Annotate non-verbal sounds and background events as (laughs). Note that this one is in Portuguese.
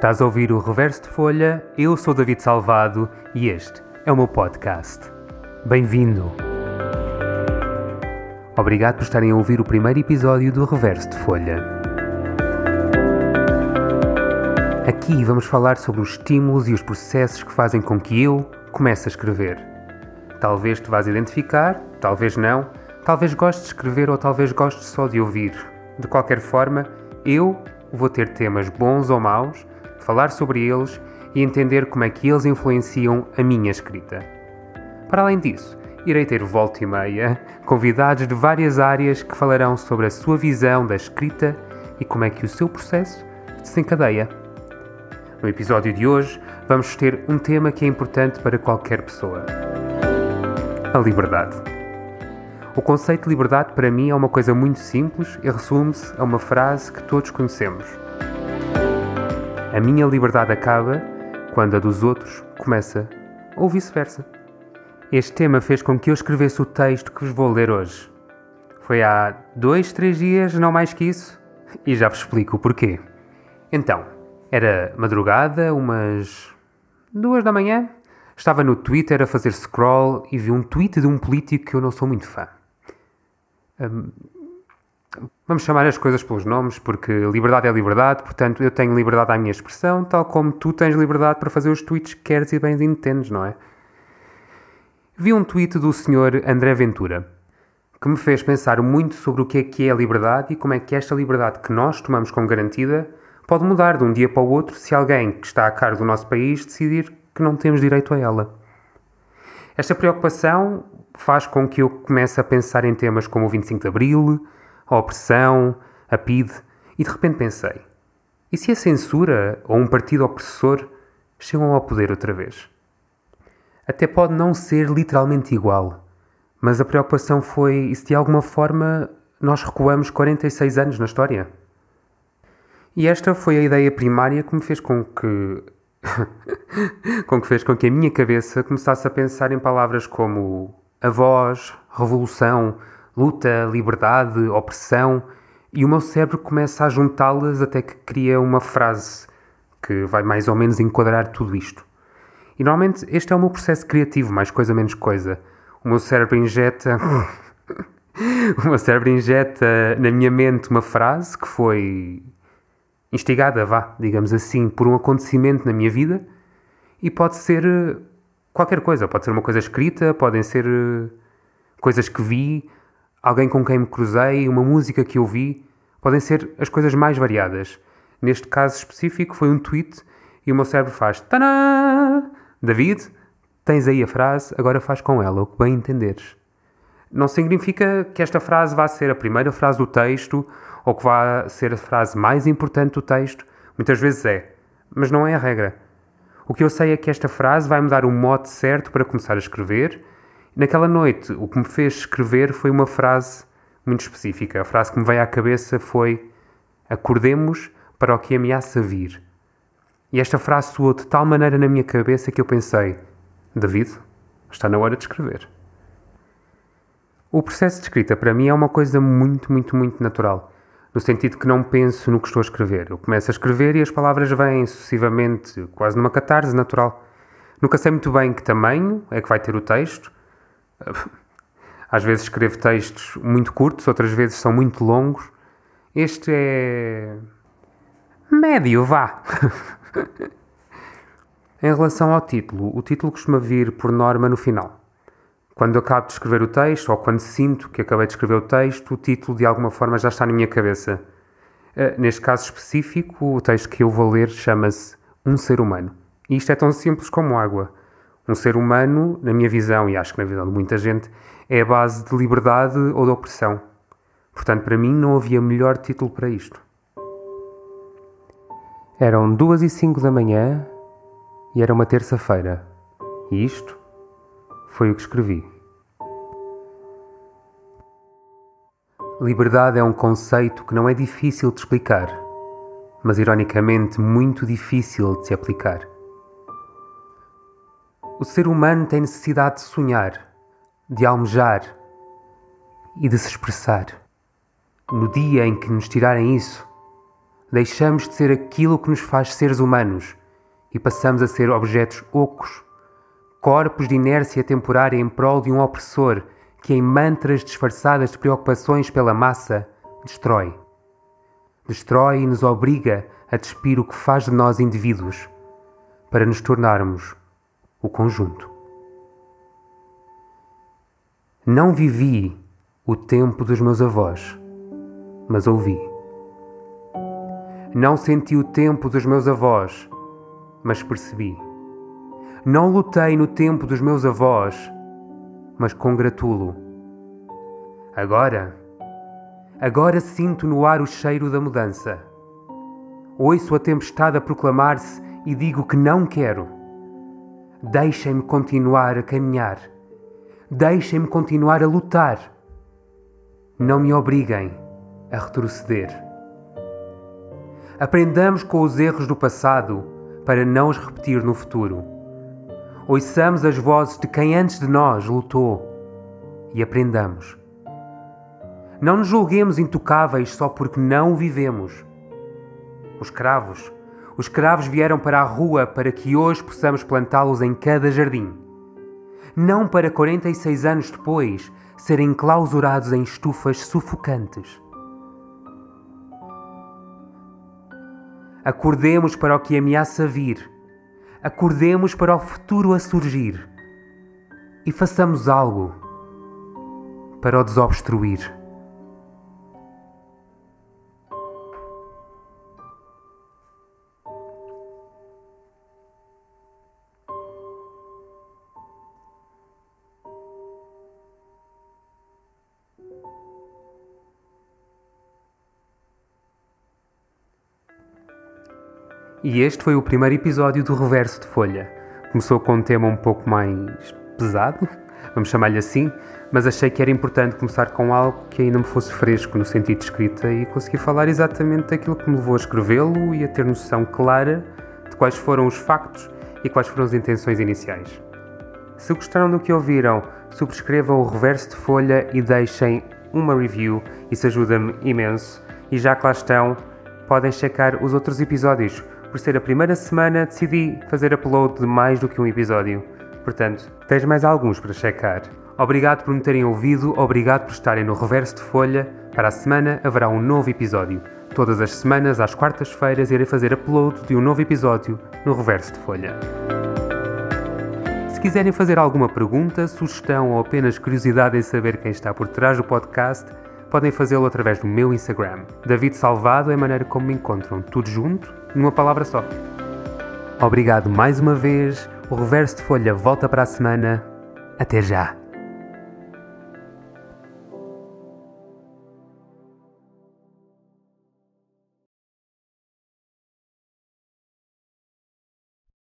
Estás a ouvir o Reverso de Folha, eu sou David Salvado e este é o meu podcast. Bem-vindo! Obrigado por estarem a ouvir o primeiro episódio do Reverso de Folha. Aqui vamos falar sobre os estímulos e os processos que fazem com que eu comece a escrever. Talvez te vás identificar, talvez não, talvez gostes de escrever ou talvez gostes só de ouvir. De qualquer forma, eu vou ter temas bons ou maus, falar sobre eles e entender como é que eles influenciam a minha escrita. Para além disso, irei ter volta e meia convidados de várias áreas que falarão sobre a sua visão da escrita e como é que o seu processo desencadeia. No episódio de hoje, vamos ter um tema que é importante para qualquer pessoa: a liberdade. O conceito de liberdade para mim é uma coisa muito simples e resume-se a uma frase que todos conhecemos. A minha liberdade acaba quando a dos outros começa, ou vice-versa. Este tema fez com que eu escrevesse o texto que vos vou ler hoje. Foi há dois, três dias, não mais que isso, e já vos explico o porquê. Então, era madrugada, umas duas da manhã. Estava no Twitter a fazer scroll e vi um tweet de um político que eu não sou muito fã. Hum, vamos chamar as coisas pelos nomes, porque liberdade é liberdade, portanto eu tenho liberdade à minha expressão, tal como tu tens liberdade para fazer os tweets que queres e bem entendes, não é? Vi um tweet do Sr. André Ventura que me fez pensar muito sobre o que é que é a liberdade e como é que esta liberdade que nós tomamos como garantida pode mudar de um dia para o outro se alguém que está a cargo do nosso país decidir que não temos direito a ela. Esta preocupação faz com que eu comece a pensar em temas como o 25 de Abril, a opressão, a PIDE, e de repente pensei: e se a censura ou um partido opressor chegam ao poder outra vez? Até pode não ser literalmente igual, mas a preocupação foi e se de alguma forma nós recuamos 46 anos na história? E esta foi a ideia primária que me fez com que (laughs) com que fez com que a minha cabeça começasse a pensar em palavras como a voz, revolução, luta, liberdade, opressão, e o meu cérebro começa a juntá-las até que cria uma frase que vai mais ou menos enquadrar tudo isto. E normalmente este é o meu processo criativo, mais coisa menos coisa. O meu cérebro injeta. (laughs) o meu cérebro injeta na minha mente uma frase que foi instigada, vá, digamos assim, por um acontecimento na minha vida e pode ser eh, qualquer coisa. Pode ser uma coisa escrita, podem ser eh, coisas que vi, alguém com quem me cruzei, uma música que eu vi. Podem ser as coisas mais variadas. Neste caso específico foi um tweet e o meu cérebro faz Tanã! David, tens aí a frase, agora faz com ela o que bem entenderes. Não significa que esta frase vá ser a primeira frase do texto ou que vá ser a frase mais importante do texto. Muitas vezes é, mas não é a regra. O que eu sei é que esta frase vai me dar o mote certo para começar a escrever. Naquela noite, o que me fez escrever foi uma frase muito específica. A frase que me veio à cabeça foi: Acordemos para o que ameaça vir. E esta frase soou de tal maneira na minha cabeça que eu pensei: David, está na hora de escrever. O processo de escrita para mim é uma coisa muito, muito, muito natural. No sentido que não penso no que estou a escrever. Eu começo a escrever e as palavras vêm sucessivamente, quase numa catarse natural. Nunca sei muito bem que tamanho é que vai ter o texto. (laughs) Às vezes escrevo textos muito curtos, outras vezes são muito longos. Este é. médio, vá. (laughs) em relação ao título, o título costuma vir por norma no final. Quando acabo de escrever o texto, ou quando sinto que acabei de escrever o texto, o título de alguma forma já está na minha cabeça. Uh, neste caso específico, o texto que eu vou ler chama-se Um Ser Humano. E isto é tão simples como água. Um ser humano, na minha visão, e acho que na visão de muita gente, é a base de liberdade ou de opressão. Portanto, para mim não havia melhor título para isto. Eram duas e cinco da manhã e era uma terça-feira. E isto foi o que escrevi. Liberdade é um conceito que não é difícil de explicar, mas ironicamente muito difícil de se aplicar. O ser humano tem necessidade de sonhar, de almejar e de se expressar. No dia em que nos tirarem isso, Deixamos de ser aquilo que nos faz seres humanos e passamos a ser objetos ocos, corpos de inércia temporária em prol de um opressor que, em mantras disfarçadas de preocupações pela massa, destrói. Destrói e nos obriga a despir o que faz de nós indivíduos para nos tornarmos o conjunto. Não vivi o tempo dos meus avós, mas ouvi. Não senti o tempo dos meus avós, mas percebi. Não lutei no tempo dos meus avós, mas congratulo. Agora, agora sinto no ar o cheiro da mudança. Ouço a tempestade a proclamar-se e digo que não quero. Deixem-me continuar a caminhar. Deixem-me continuar a lutar. Não me obriguem a retroceder. Aprendamos com os erros do passado para não os repetir no futuro. Ouçamos as vozes de quem antes de nós lutou e aprendamos. Não nos julguemos intocáveis só porque não o vivemos. Os cravos, os cravos vieram para a rua para que hoje possamos plantá-los em cada jardim. Não para 46 anos depois serem clausurados em estufas sufocantes. Acordemos para o que ameaça vir. Acordemos para o futuro a surgir. E façamos algo para o desobstruir. E este foi o primeiro episódio do Reverso de Folha. Começou com um tema um pouco mais pesado, vamos chamar-lhe assim, mas achei que era importante começar com algo que ainda me fosse fresco no sentido de escrita e conseguir falar exatamente daquilo que me levou a escrevê-lo e a ter noção clara de quais foram os factos e quais foram as intenções iniciais. Se gostaram do que ouviram, subscrevam o Reverso de Folha e deixem uma review, isso ajuda-me imenso. E já que lá estão, podem checar os outros episódios por ser a primeira semana, decidi fazer upload de mais do que um episódio. Portanto, tens mais alguns para checar. Obrigado por me terem ouvido, obrigado por estarem no reverso de folha. Para a semana haverá um novo episódio. Todas as semanas, às quartas-feiras, irei fazer upload de um novo episódio no reverso de folha. Se quiserem fazer alguma pergunta, sugestão ou apenas curiosidade em saber quem está por trás do podcast, podem fazê-lo através do meu Instagram. David Salvado é a maneira como me encontram, tudo junto, numa palavra só. Obrigado mais uma vez. O reverso de folha volta para a semana. Até já!